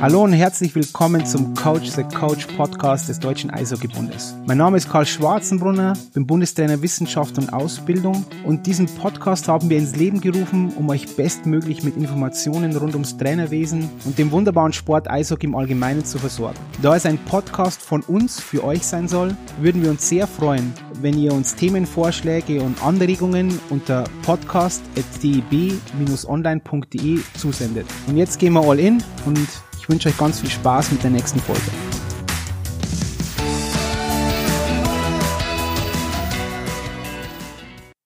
Hallo und herzlich willkommen zum Coach the Coach Podcast des Deutschen Eishockeybundes. Mein Name ist Karl Schwarzenbrunner, bin Bundestrainer Wissenschaft und Ausbildung und diesen Podcast haben wir ins Leben gerufen, um euch bestmöglich mit Informationen rund ums Trainerwesen und dem wunderbaren Sport Eishockey im Allgemeinen zu versorgen. Da es ein Podcast von uns für euch sein soll, würden wir uns sehr freuen, wenn ihr uns Themenvorschläge und Anregungen unter podcast.deb-online.de zusendet. Und jetzt gehen wir all in und ich wünsche euch ganz viel Spaß mit der nächsten Folge.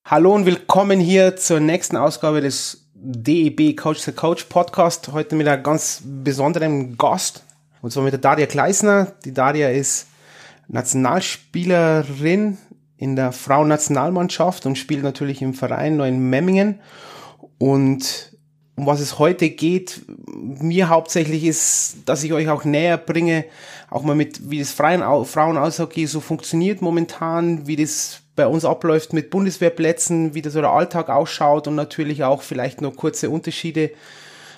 Hallo und willkommen hier zur nächsten Ausgabe des DEB Coach the Coach Podcast. Heute mit einem ganz besonderen Gast. Und zwar mit der Daria Kleisner. Die Daria ist Nationalspielerin in der Frauennationalmannschaft und spielt natürlich im Verein in Memmingen. Und um was es heute geht, mir hauptsächlich ist, dass ich euch auch näher bringe, auch mal mit, wie das Freien, Frauen-Eishockey so funktioniert momentan, wie das bei uns abläuft mit Bundeswehrplätzen, wie das so der Alltag ausschaut und natürlich auch vielleicht noch kurze Unterschiede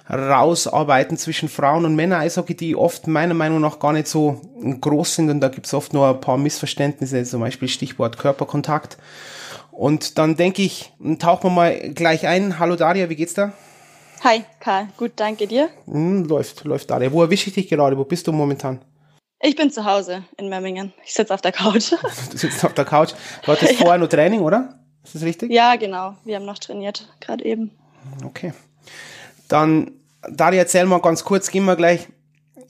rausarbeiten zwischen Frauen und Männer-Eishockey, die oft meiner Meinung nach gar nicht so groß sind und da gibt's oft nur ein paar Missverständnisse, zum Beispiel Stichwort Körperkontakt. Und dann denke ich, tauchen wir mal gleich ein. Hallo Daria, wie geht's da? Hi, Karl. Gut, danke dir. Hm, läuft, läuft alle. Wo erwische ich dich gerade? Wo bist du momentan? Ich bin zu Hause in Memmingen. Ich sitze auf der Couch. Du sitzt auf der Couch. Du hattest ja. vorher nur Training, oder? Ist das richtig? Ja, genau. Wir haben noch trainiert, gerade eben. Okay. Dann, Daria, erzähl mal ganz kurz, gehen wir gleich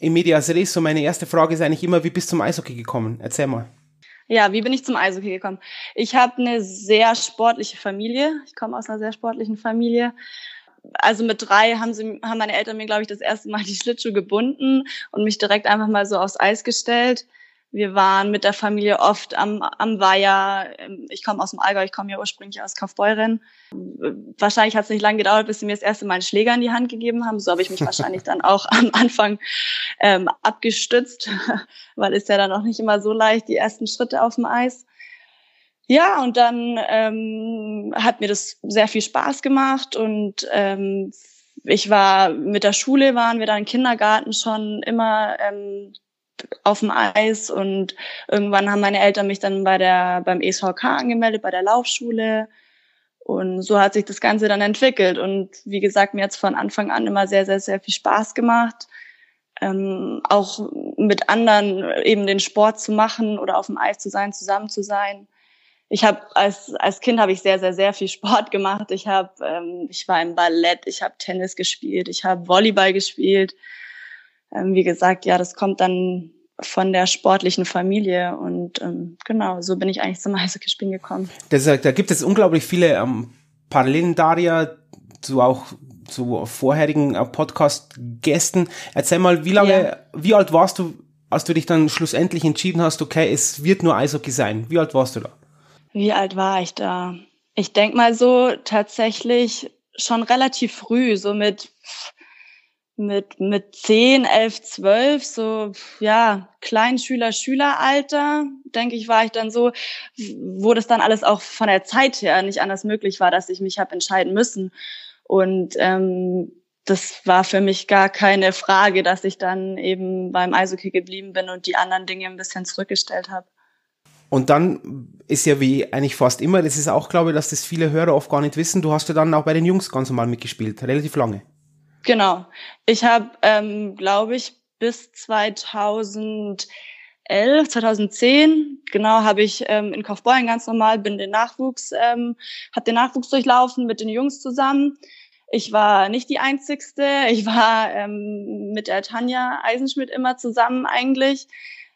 in Medias Res. So meine erste Frage ist eigentlich immer, wie bist du zum Eishockey gekommen? Erzähl mal. Ja, wie bin ich zum Eishockey gekommen? Ich habe eine sehr sportliche Familie. Ich komme aus einer sehr sportlichen Familie also mit drei haben sie, haben meine Eltern mir, glaube ich, das erste Mal die Schlittschuhe gebunden und mich direkt einfach mal so aufs Eis gestellt. Wir waren mit der Familie oft am, am Weiher. Ich komme aus dem Allgäu, ich komme ja ursprünglich aus Kaufbeuren. Wahrscheinlich hat es nicht lange gedauert, bis sie mir das erste Mal einen Schläger in die Hand gegeben haben. So habe ich mich wahrscheinlich dann auch am Anfang ähm, abgestützt, weil es ja dann auch nicht immer so leicht, die ersten Schritte auf dem Eis. Ja, und dann ähm, hat mir das sehr viel Spaß gemacht und ähm, ich war mit der Schule, waren wir dann im Kindergarten schon immer ähm, auf dem Eis und irgendwann haben meine Eltern mich dann bei der beim ESVK angemeldet, bei der Laufschule und so hat sich das Ganze dann entwickelt und wie gesagt, mir hat es von Anfang an immer sehr, sehr, sehr viel Spaß gemacht, ähm, auch mit anderen eben den Sport zu machen oder auf dem Eis zu sein, zusammen zu sein ich habe als als Kind habe ich sehr sehr sehr viel Sport gemacht. Ich habe ähm, ich war im Ballett, ich habe Tennis gespielt, ich habe Volleyball gespielt. Ähm, wie gesagt, ja, das kommt dann von der sportlichen Familie und ähm, genau so bin ich eigentlich zum Eishockeyspielen gekommen. Das, da gibt es unglaublich viele ähm, Parallelen, Daria, zu auch zu vorherigen äh, Podcast-Gästen. Erzähl mal, wie lange, ja. wie alt warst du, als du dich dann schlussendlich entschieden hast, okay, es wird nur Eishockey sein? Wie alt warst du da? Wie alt war ich da? Ich denk mal so tatsächlich schon relativ früh, so mit mit mit zehn, elf, zwölf, so ja Kleinschüler, Schüleralter, denke ich, war ich dann so, wo das dann alles auch von der Zeit her nicht anders möglich war, dass ich mich habe entscheiden müssen. Und ähm, das war für mich gar keine Frage, dass ich dann eben beim Eishockey geblieben bin und die anderen Dinge ein bisschen zurückgestellt habe. Und dann ist ja wie eigentlich fast immer, das ist auch, glaube ich, dass das viele Hörer oft gar nicht wissen, du hast ja dann auch bei den Jungs ganz normal mitgespielt, relativ lange. Genau. Ich habe, ähm, glaube ich, bis 2011, 2010, genau, habe ich ähm, in Kaufbeuren ganz normal, bin den Nachwuchs, ähm, habe den Nachwuchs durchlaufen mit den Jungs zusammen. Ich war nicht die Einzigste. Ich war ähm, mit der Tanja Eisenschmidt immer zusammen eigentlich.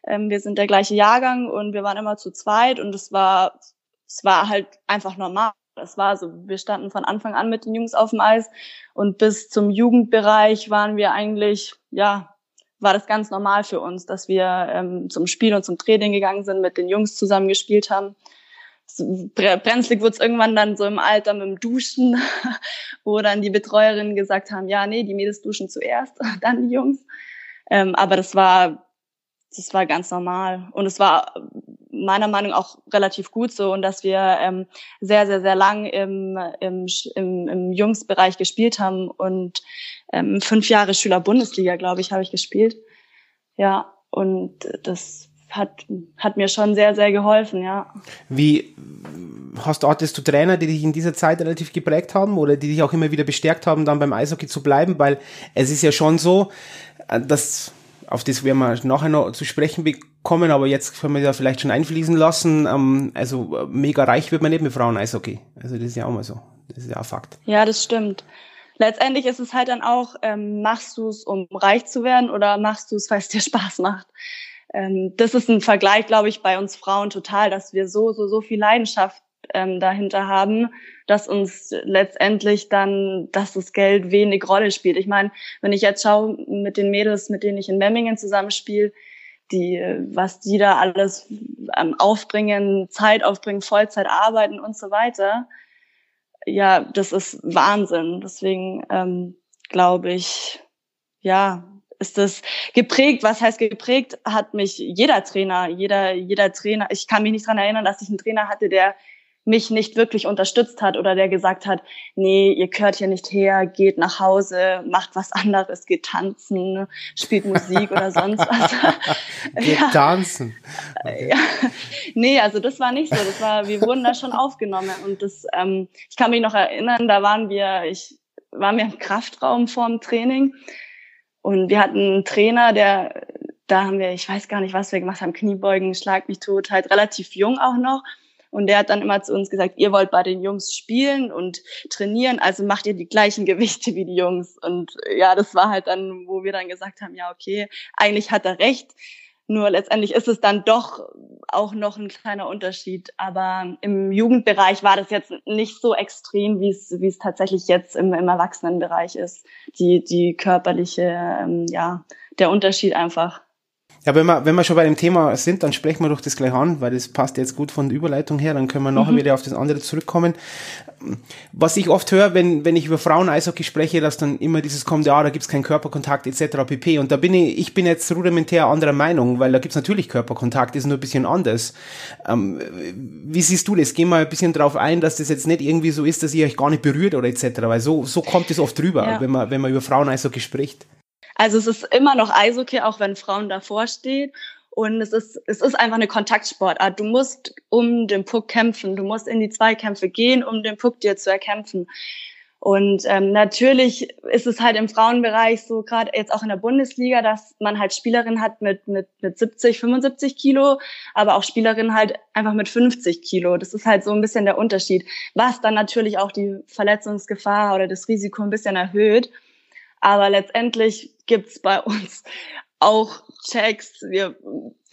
Ähm, wir sind der gleiche Jahrgang und wir waren immer zu zweit und es war, es war halt einfach normal. Es war so, wir standen von Anfang an mit den Jungs auf dem Eis und bis zum Jugendbereich waren wir eigentlich, ja, war das ganz normal für uns, dass wir ähm, zum Spiel und zum Training gegangen sind, mit den Jungs zusammen gespielt haben. Brenzlig wurde es irgendwann dann so im Alter mit dem Duschen, wo dann die Betreuerinnen gesagt haben, ja, nee, die Mädels duschen zuerst, dann die Jungs. Ähm, aber das war das war ganz normal. Und es war meiner Meinung nach auch relativ gut so und dass wir ähm, sehr, sehr, sehr lang im, im, im, im Jungsbereich gespielt haben und ähm, fünf Jahre Schüler-Bundesliga, glaube ich, habe ich gespielt. Ja, und das hat, hat mir schon sehr, sehr geholfen, ja. Wie hast du, hattest du Trainer, die dich in dieser Zeit relativ geprägt haben oder die dich auch immer wieder bestärkt haben, dann beim Eishockey zu bleiben? Weil es ist ja schon so, äh, dass auf das werden wir nachher noch zu sprechen bekommen, aber jetzt können wir ja vielleicht schon einfließen lassen. Ähm, also mega reich wird man nicht mit Frauen Eishockey. Also das ist ja auch mal so. Das ist ja ein Fakt. Ja, das stimmt. Letztendlich ist es halt dann auch, ähm, machst du es, um reich zu werden oder machst du es, weil es dir Spaß macht? Ähm, das ist ein Vergleich, glaube ich, bei uns Frauen total, dass wir so, so, so viel Leidenschaft ähm, dahinter haben, dass uns letztendlich dann, dass das Geld wenig Rolle spielt. Ich meine, wenn ich jetzt schaue mit den Mädels, mit denen ich in Memmingen zusammenspiele, die, was die da alles ähm, aufbringen, Zeit aufbringen, Vollzeit arbeiten und so weiter, ja, das ist Wahnsinn. Deswegen ähm, glaube ich, ja, ist das geprägt. Was heißt geprägt? Hat mich jeder Trainer, jeder, jeder Trainer. Ich kann mich nicht dran erinnern, dass ich einen Trainer hatte, der mich nicht wirklich unterstützt hat oder der gesagt hat, nee, ihr gehört hier nicht her, geht nach Hause, macht was anderes, geht tanzen, spielt Musik oder sonst was. geht ja. tanzen. Okay. Ja. Nee, also das war nicht so. Das war, wir wurden da schon aufgenommen und das, ähm, ich kann mich noch erinnern, da waren wir, ich war mir im Kraftraum vorm Training und wir hatten einen Trainer, der, da haben wir, ich weiß gar nicht, was wir gemacht haben, Kniebeugen, Schlag mich tot, halt relativ jung auch noch. Und der hat dann immer zu uns gesagt, ihr wollt bei den Jungs spielen und trainieren, also macht ihr die gleichen Gewichte wie die Jungs. Und ja, das war halt dann, wo wir dann gesagt haben, ja, okay, eigentlich hat er recht. Nur letztendlich ist es dann doch auch noch ein kleiner Unterschied. Aber im Jugendbereich war das jetzt nicht so extrem, wie es, wie es tatsächlich jetzt im, im Erwachsenenbereich ist. Die, die körperliche, ähm, ja, der Unterschied einfach. Ja, wenn wir, wenn wir schon bei dem Thema sind, dann sprechen wir doch das gleich an, weil das passt jetzt gut von der Überleitung her, dann können wir nachher mhm. wieder auf das andere zurückkommen. Was ich oft höre, wenn, wenn ich über Frauen-Eishockey spreche, dass dann immer dieses kommt, ja, da gibt's keinen Körperkontakt etc. pp. Und da bin ich, ich bin jetzt rudimentär anderer Meinung, weil da gibt's natürlich Körperkontakt, ist nur ein bisschen anders. Ähm, wie siehst du das? Geh mal ein bisschen drauf ein, dass das jetzt nicht irgendwie so ist, dass ihr euch gar nicht berührt oder etc. Weil so, so kommt es oft rüber, ja. wenn man, wenn man über Frauen-Eishockey spricht. Also es ist immer noch Eishockey, auch wenn Frauen davor stehen. Und es ist, es ist einfach eine Kontaktsportart. Du musst um den Puck kämpfen. Du musst in die Zweikämpfe gehen, um den Puck dir zu erkämpfen. Und ähm, natürlich ist es halt im Frauenbereich so, gerade jetzt auch in der Bundesliga, dass man halt Spielerinnen hat mit, mit, mit 70, 75 Kilo, aber auch Spielerinnen halt einfach mit 50 Kilo. Das ist halt so ein bisschen der Unterschied, was dann natürlich auch die Verletzungsgefahr oder das Risiko ein bisschen erhöht. Aber letztendlich gibt's bei uns auch Checks, wir,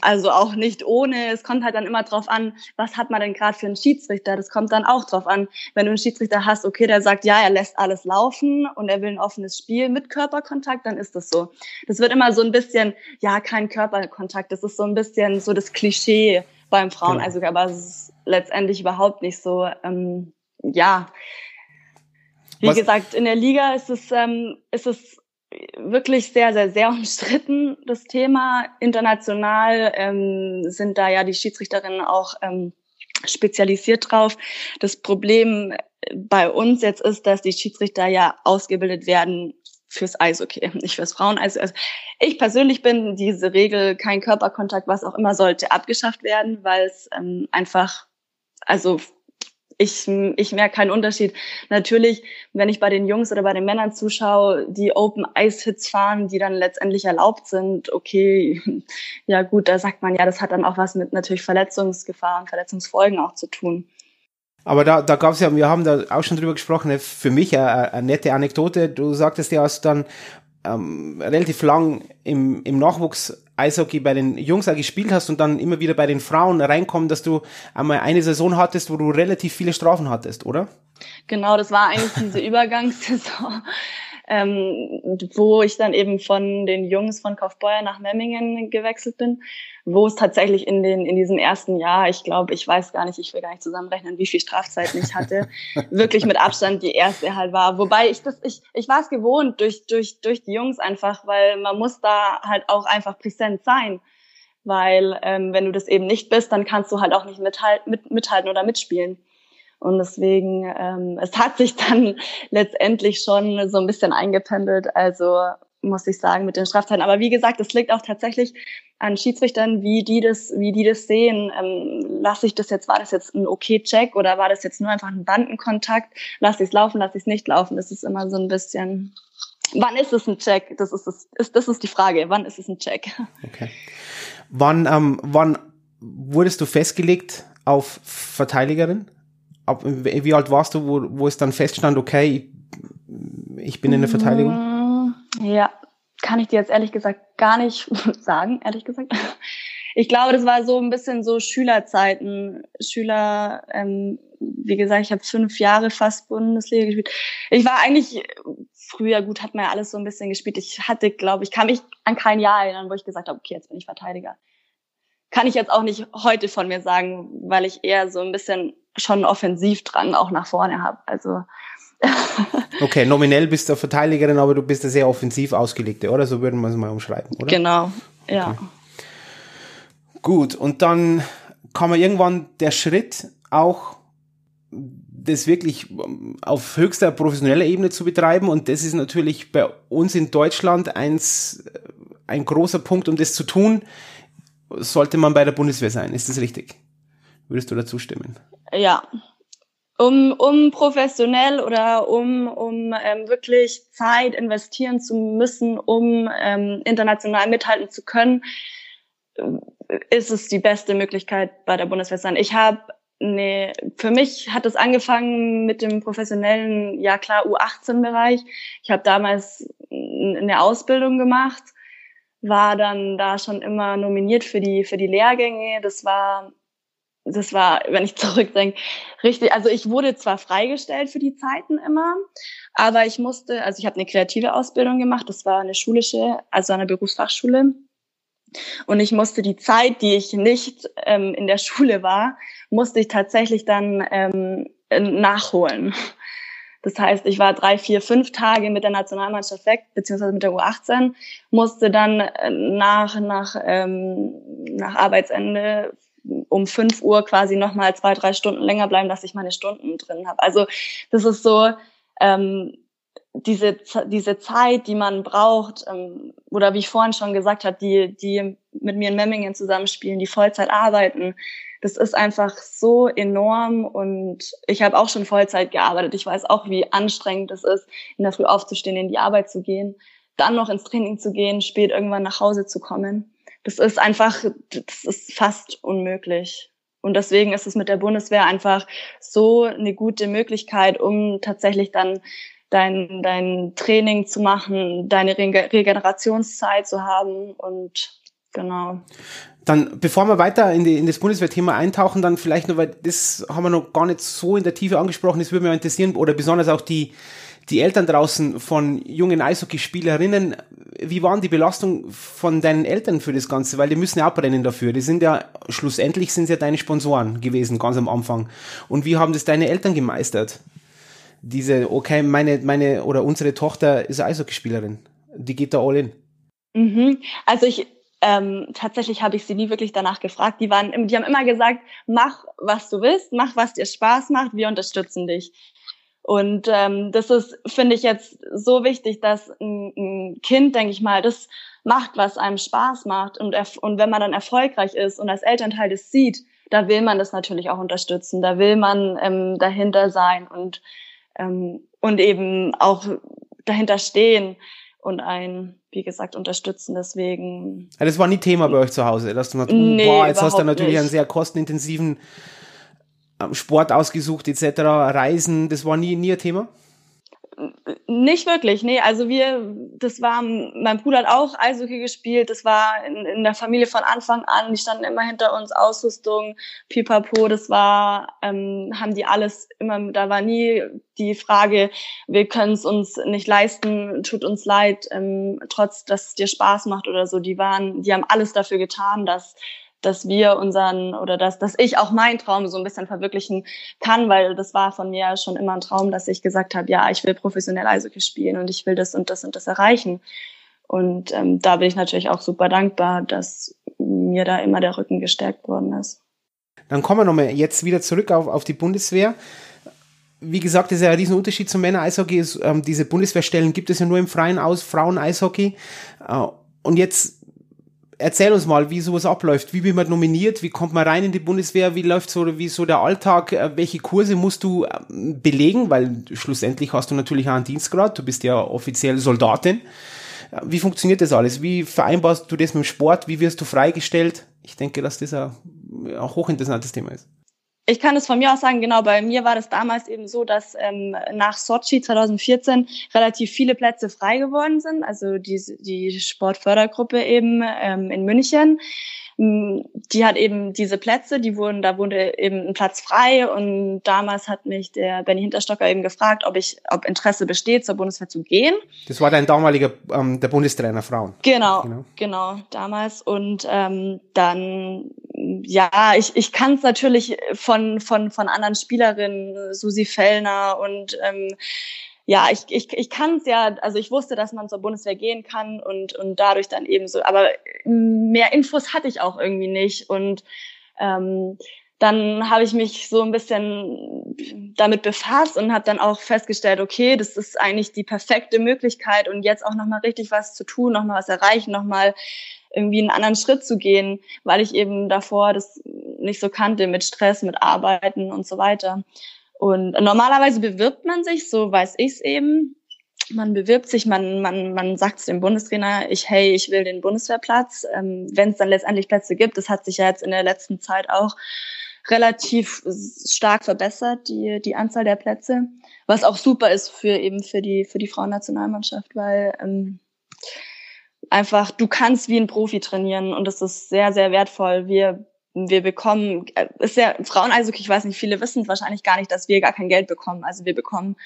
also auch nicht ohne. Es kommt halt dann immer drauf an, was hat man denn gerade für einen Schiedsrichter. Das kommt dann auch drauf an, wenn du einen Schiedsrichter hast, okay, der sagt, ja, er lässt alles laufen und er will ein offenes Spiel mit Körperkontakt, dann ist das so. Das wird immer so ein bisschen, ja, kein Körperkontakt. Das ist so ein bisschen so das Klischee beim Frauen, genau. also aber es ist letztendlich überhaupt nicht so. Ähm, ja, wie was? gesagt, in der Liga ist es, ähm, ist es wirklich sehr, sehr, sehr umstritten, das Thema. International ähm, sind da ja die Schiedsrichterinnen auch ähm, spezialisiert drauf. Das Problem bei uns jetzt ist, dass die Schiedsrichter ja ausgebildet werden fürs Eishockey, nicht fürs Fraueneis. Also ich persönlich bin diese Regel, kein Körperkontakt, was auch immer, sollte abgeschafft werden, weil es ähm, einfach, also ich, ich merke keinen Unterschied. Natürlich, wenn ich bei den Jungs oder bei den Männern zuschaue, die Open Ice Hits fahren, die dann letztendlich erlaubt sind, okay, ja gut, da sagt man ja, das hat dann auch was mit natürlich Verletzungsgefahr und Verletzungsfolgen auch zu tun. Aber da, da gab es ja, wir haben da auch schon drüber gesprochen, für mich eine, eine nette Anekdote. Du sagtest ja, hast dann ähm, relativ lang im, im Nachwuchs Eishockey bei den Jungs auch gespielt hast und dann immer wieder bei den Frauen reinkommen, dass du einmal eine Saison hattest, wo du relativ viele Strafen hattest, oder? Genau, das war eigentlich diese Übergangssaison ähm, wo ich dann eben von den Jungs von Kaufbeuer nach Memmingen gewechselt bin, wo es tatsächlich in den in diesem ersten Jahr, ich glaube, ich weiß gar nicht, ich will gar nicht zusammenrechnen, wie viel Strafzeiten ich hatte, wirklich mit Abstand die erste halt war. Wobei ich das, ich, ich war es gewohnt durch durch durch die Jungs einfach, weil man muss da halt auch einfach präsent sein weil ähm, wenn du das eben nicht bist, dann kannst du halt auch nicht mithalt, mit, mithalten oder mitspielen. Und deswegen, ähm, es hat sich dann letztendlich schon so ein bisschen eingependelt. Also muss ich sagen, mit den Strafzeiten. Aber wie gesagt, es liegt auch tatsächlich an Schiedsrichtern, wie die das, wie die das sehen. Ähm, lasse ich das jetzt, war das jetzt ein okay Check oder war das jetzt nur einfach ein Bandenkontakt? Lasse ich es laufen, lasse ich es nicht laufen? Das ist immer so ein bisschen. Wann ist es ein Check? Das ist, das ist, das ist die Frage. Wann ist es ein Check? Okay. Wann, ähm, wann wurdest du festgelegt auf Verteidigerin? Ab, wie alt warst du, wo, wo es dann feststand, okay, ich bin in der Verteidigung? Mm, ja, kann ich dir jetzt ehrlich gesagt gar nicht sagen, ehrlich gesagt. Ich glaube, das war so ein bisschen so Schülerzeiten. Schüler, ähm, wie gesagt, ich habe fünf Jahre fast Bundesliga gespielt. Ich war eigentlich früher gut, hat man ja alles so ein bisschen gespielt. Ich hatte, glaube ich, kann mich an kein Jahr erinnern, wo ich gesagt habe, okay, jetzt bin ich Verteidiger. Kann ich jetzt auch nicht heute von mir sagen, weil ich eher so ein bisschen schon offensiv dran auch nach vorne habe. Also okay, nominell bist du Verteidigerin, aber du bist eine sehr offensiv ausgelegte, oder? So würden wir es mal umschreiben, oder? Genau, ja. Okay. Gut, und dann kam irgendwann der Schritt auch das wirklich auf höchster professioneller Ebene zu betreiben und das ist natürlich bei uns in Deutschland eins, ein großer Punkt, um das zu tun, sollte man bei der Bundeswehr sein. Ist das richtig? Würdest du dazu stimmen? Ja, um, um professionell oder um, um ähm, wirklich Zeit investieren zu müssen, um ähm, international mithalten zu können, ist es die beste Möglichkeit bei der Bundeswehr sein. Ich habe nee, für mich hat es angefangen mit dem professionellen, ja klar, U18-Bereich. Ich habe damals eine Ausbildung gemacht, war dann da schon immer nominiert für die für die Lehrgänge. Das war das war, wenn ich zurückdenke, richtig. Also ich wurde zwar freigestellt für die Zeiten immer, aber ich musste, also ich habe eine kreative Ausbildung gemacht. Das war eine schulische, also eine Berufsfachschule. Und ich musste die Zeit, die ich nicht ähm, in der Schule war, musste ich tatsächlich dann ähm, nachholen. Das heißt, ich war drei, vier, fünf Tage mit der Nationalmannschaft weg, beziehungsweise mit der U18, musste dann äh, nach, nach, ähm, nach Arbeitsende um fünf Uhr quasi nochmal zwei, drei Stunden länger bleiben, dass ich meine Stunden drin habe. Also das ist so ähm, diese, diese Zeit, die man braucht, ähm, oder wie ich vorhin schon gesagt habe, die, die mit mir in Memmingen zusammenspielen, die Vollzeit arbeiten, das ist einfach so enorm und ich habe auch schon Vollzeit gearbeitet. Ich weiß auch, wie anstrengend es ist, in der Früh aufzustehen, in die Arbeit zu gehen, dann noch ins Training zu gehen, spät irgendwann nach Hause zu kommen das ist einfach, das ist fast unmöglich. Und deswegen ist es mit der Bundeswehr einfach so eine gute Möglichkeit, um tatsächlich dann dein, dein Training zu machen, deine Regenerationszeit zu haben und genau. Dann, bevor wir weiter in, die, in das Bundeswehrthema eintauchen, dann vielleicht nur, weil das haben wir noch gar nicht so in der Tiefe angesprochen, das würde mich interessieren, oder besonders auch die, die Eltern draußen von jungen Eishockeyspielerinnen, wie waren die Belastung von deinen Eltern für das Ganze? Weil die müssen ja abbrennen dafür. Die sind ja, schlussendlich sind ja deine Sponsoren gewesen, ganz am Anfang. Und wie haben das deine Eltern gemeistert? Diese, okay, meine, meine oder unsere Tochter ist Eishockeyspielerin. Die geht da all in. Mhm. Also ich, ähm, tatsächlich habe ich sie nie wirklich danach gefragt. Die waren, die haben immer gesagt, mach was du willst, mach was dir Spaß macht, wir unterstützen dich. Und ähm, das ist, finde ich jetzt so wichtig, dass ein, ein Kind, denke ich mal, das macht, was einem Spaß macht. Und, und wenn man dann erfolgreich ist und als Elternteil das sieht, da will man das natürlich auch unterstützen. Da will man ähm, dahinter sein und, ähm, und eben auch dahinter stehen und einen, wie gesagt, unterstützen. Deswegen. Ja, das war nie Thema bei euch zu Hause, dass du mal, nee, boah, jetzt hast du natürlich nicht. einen sehr kostenintensiven Sport ausgesucht etc., Reisen, das war nie, nie ein Thema? Nicht wirklich, nee. Also wir, das war, mein Bruder hat auch Eishockey gespielt. Das war in, in der Familie von Anfang an. Die standen immer hinter uns, Ausrüstung, Pipapo. Das war, ähm, haben die alles immer. Da war nie die Frage, wir können es uns nicht leisten, tut uns leid, ähm, trotz dass es dir Spaß macht oder so. Die waren, die haben alles dafür getan, dass dass wir unseren oder dass, dass ich auch meinen Traum so ein bisschen verwirklichen kann, weil das war von mir schon immer ein Traum, dass ich gesagt habe, ja, ich will professionell Eishockey spielen und ich will das und das und das erreichen. Und ähm, da bin ich natürlich auch super dankbar, dass mir da immer der Rücken gestärkt worden ist. Dann kommen wir nochmal jetzt wieder zurück auf, auf die Bundeswehr. Wie gesagt, das ist ja ein Riesenunterschied zum Männer-Eishockey. Ähm, diese Bundeswehrstellen gibt es ja nur im freien Aus Frauen-Eishockey. Äh, und jetzt erzähl uns mal, wie sowas abläuft. Wie wird man nominiert? Wie kommt man rein in die Bundeswehr? Wie läuft so, wie so der Alltag? Äh, welche Kurse musst du ähm, belegen? Weil schlussendlich hast du natürlich auch einen Dienstgrad. Du bist ja offiziell Soldatin. Äh, wie funktioniert das alles? Wie vereinbarst du das mit dem Sport? Wie wirst du freigestellt? Ich denke, dass das ein, ein hochinteressantes Thema ist. Ich kann es von mir aus sagen, genau, bei mir war das damals eben so, dass ähm, nach Sochi 2014 relativ viele Plätze frei geworden sind, also die, die Sportfördergruppe eben ähm, in München die hat eben diese Plätze, die wurden, da wurde eben ein Platz frei und damals hat mich der Benny Hinterstocker eben gefragt, ob ich, ob Interesse besteht, zur Bundeswehr zu gehen. Das war dein damaliger, ähm, der Bundestrainer Frauen. Genau, genau, genau damals und ähm, dann, ja, ich, ich kann es natürlich von, von, von anderen Spielerinnen, Susi Fellner und ähm, ja, ich, ich, ich kann es ja, also ich wusste, dass man zur Bundeswehr gehen kann und, und dadurch dann eben so, aber mehr Infos hatte ich auch irgendwie nicht. Und ähm, dann habe ich mich so ein bisschen damit befasst und habe dann auch festgestellt, okay, das ist eigentlich die perfekte Möglichkeit und jetzt auch nochmal richtig was zu tun, nochmal was erreichen, nochmal irgendwie einen anderen Schritt zu gehen, weil ich eben davor das nicht so kannte mit Stress, mit Arbeiten und so weiter. Und normalerweise bewirbt man sich, so weiß ich es eben. Man bewirbt sich, man, man, man sagt zu dem Bundestrainer, ich, hey, ich will den Bundeswehrplatz. Ähm, Wenn es dann letztendlich Plätze gibt, das hat sich ja jetzt in der letzten Zeit auch relativ stark verbessert, die, die Anzahl der Plätze. Was auch super ist für eben für die, für die Frauennationalmannschaft, weil ähm, einfach du kannst wie ein Profi trainieren und das ist sehr, sehr wertvoll. Wir wir bekommen, äh, ist ja Frauen-Eishockey, ich weiß nicht, viele wissen wahrscheinlich gar nicht, dass wir gar kein Geld bekommen. Also wir bekommen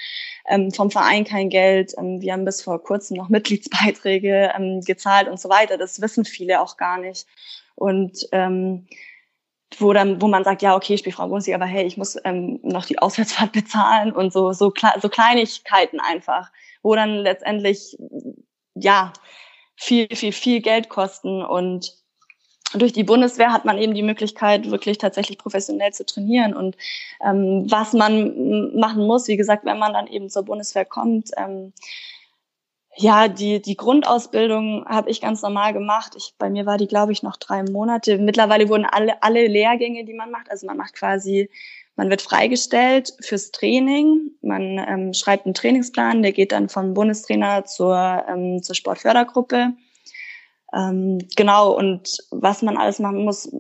ähm, vom Verein kein Geld. Ähm, wir haben bis vor kurzem noch Mitgliedsbeiträge ähm, gezahlt und so weiter. Das wissen viele auch gar nicht. Und ähm, wo dann, wo man sagt, ja, okay, ich spiele Frau Bundesliga, aber hey, ich muss ähm, noch die Auswärtsfahrt bezahlen und so, so, so Kleinigkeiten einfach, wo dann letztendlich, ja, viel, viel, viel Geld kosten und durch die Bundeswehr hat man eben die Möglichkeit, wirklich tatsächlich professionell zu trainieren. Und ähm, was man machen muss, wie gesagt, wenn man dann eben zur Bundeswehr kommt, ähm, ja, die, die Grundausbildung habe ich ganz normal gemacht. Ich, bei mir war die, glaube ich, noch drei Monate. Mittlerweile wurden alle, alle Lehrgänge, die man macht, also man macht quasi, man wird freigestellt fürs Training. Man ähm, schreibt einen Trainingsplan, der geht dann vom Bundestrainer zur, ähm, zur Sportfördergruppe ähm, genau, und was man alles machen muss,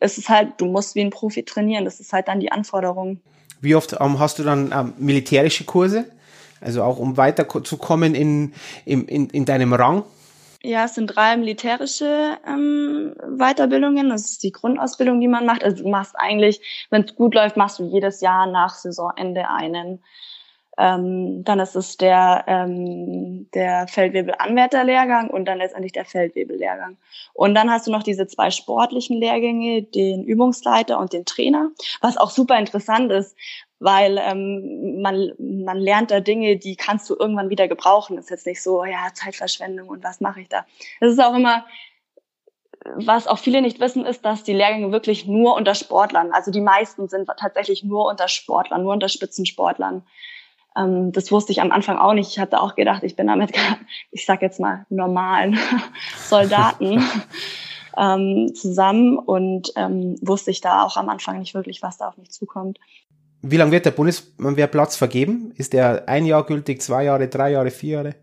ist es halt, du musst wie ein Profi trainieren. Das ist halt dann die Anforderung. Wie oft ähm, hast du dann ähm, militärische Kurse? Also auch um weiterzukommen in, in, in, in deinem Rang? Ja, es sind drei militärische ähm, Weiterbildungen. Das ist die Grundausbildung, die man macht. Also du machst eigentlich, wenn es gut läuft, machst du jedes Jahr nach Saisonende einen. Ähm, dann ist es der, ähm, der Feldwebel-Anwärterlehrgang und dann letztendlich der Feldwebel-Lehrgang. Und dann hast du noch diese zwei sportlichen Lehrgänge, den Übungsleiter und den Trainer, was auch super interessant ist, weil ähm, man, man lernt da Dinge, die kannst du irgendwann wieder gebrauchen. Ist jetzt nicht so, ja, Zeitverschwendung und was mache ich da. Das ist auch immer, was auch viele nicht wissen, ist, dass die Lehrgänge wirklich nur unter Sportlern, also die meisten sind tatsächlich nur unter Sportlern, nur unter Spitzensportlern. Ähm, das wusste ich am Anfang auch nicht. Ich hatte auch gedacht, ich bin damit, ich sag jetzt mal, normalen Soldaten ähm, zusammen und ähm, wusste ich da auch am Anfang nicht wirklich, was da auf mich zukommt. Wie lange wird der Bundeswehrplatz vergeben? Ist der ein Jahr gültig, zwei Jahre, drei Jahre, vier Jahre?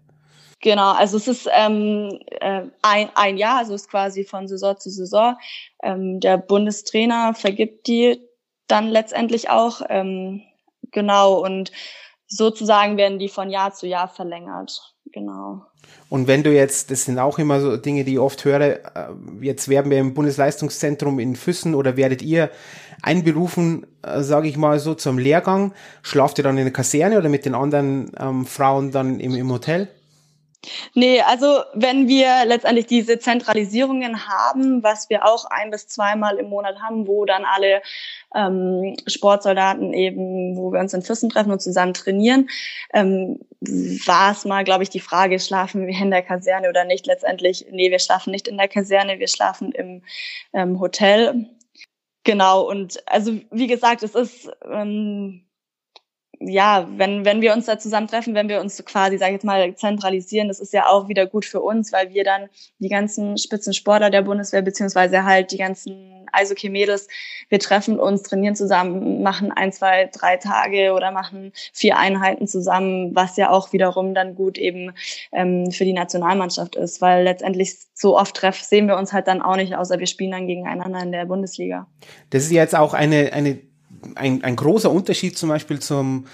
Genau, also es ist ähm, äh, ein, ein Jahr, also es ist quasi von Saison zu Saison. Ähm, der Bundestrainer vergibt die dann letztendlich auch. Ähm, genau, und sozusagen werden die von Jahr zu Jahr verlängert. Genau. Und wenn du jetzt, das sind auch immer so Dinge, die ich oft höre, äh, jetzt werden wir im Bundesleistungszentrum in Füssen oder werdet ihr einberufen, äh, sage ich mal so, zum Lehrgang. Schlaft ihr dann in der Kaserne oder mit den anderen ähm, Frauen dann im, im Hotel? Nee, also wenn wir letztendlich diese Zentralisierungen haben, was wir auch ein bis zweimal im Monat haben, wo dann alle ähm, Sportsoldaten eben, wo wir uns in Füssen treffen und zusammen trainieren, ähm, war es mal, glaube ich, die Frage, schlafen wir in der Kaserne oder nicht? Letztendlich, nee, wir schlafen nicht in der Kaserne, wir schlafen im ähm, Hotel. Genau, und also wie gesagt, es ist ähm, ja, wenn, wenn wir uns da zusammentreffen, wenn wir uns quasi, sag ich jetzt mal, zentralisieren, das ist ja auch wieder gut für uns, weil wir dann die ganzen Spitzensportler der Bundeswehr, beziehungsweise halt die ganzen Eishockey-Mädels, wir treffen uns, trainieren zusammen, machen ein, zwei, drei Tage oder machen vier Einheiten zusammen, was ja auch wiederum dann gut eben ähm, für die Nationalmannschaft ist, weil letztendlich so oft treffen, sehen wir uns halt dann auch nicht, außer wir spielen dann gegeneinander in der Bundesliga. Das ist jetzt auch eine, eine ein, ein großer Unterschied zum Beispiel zum,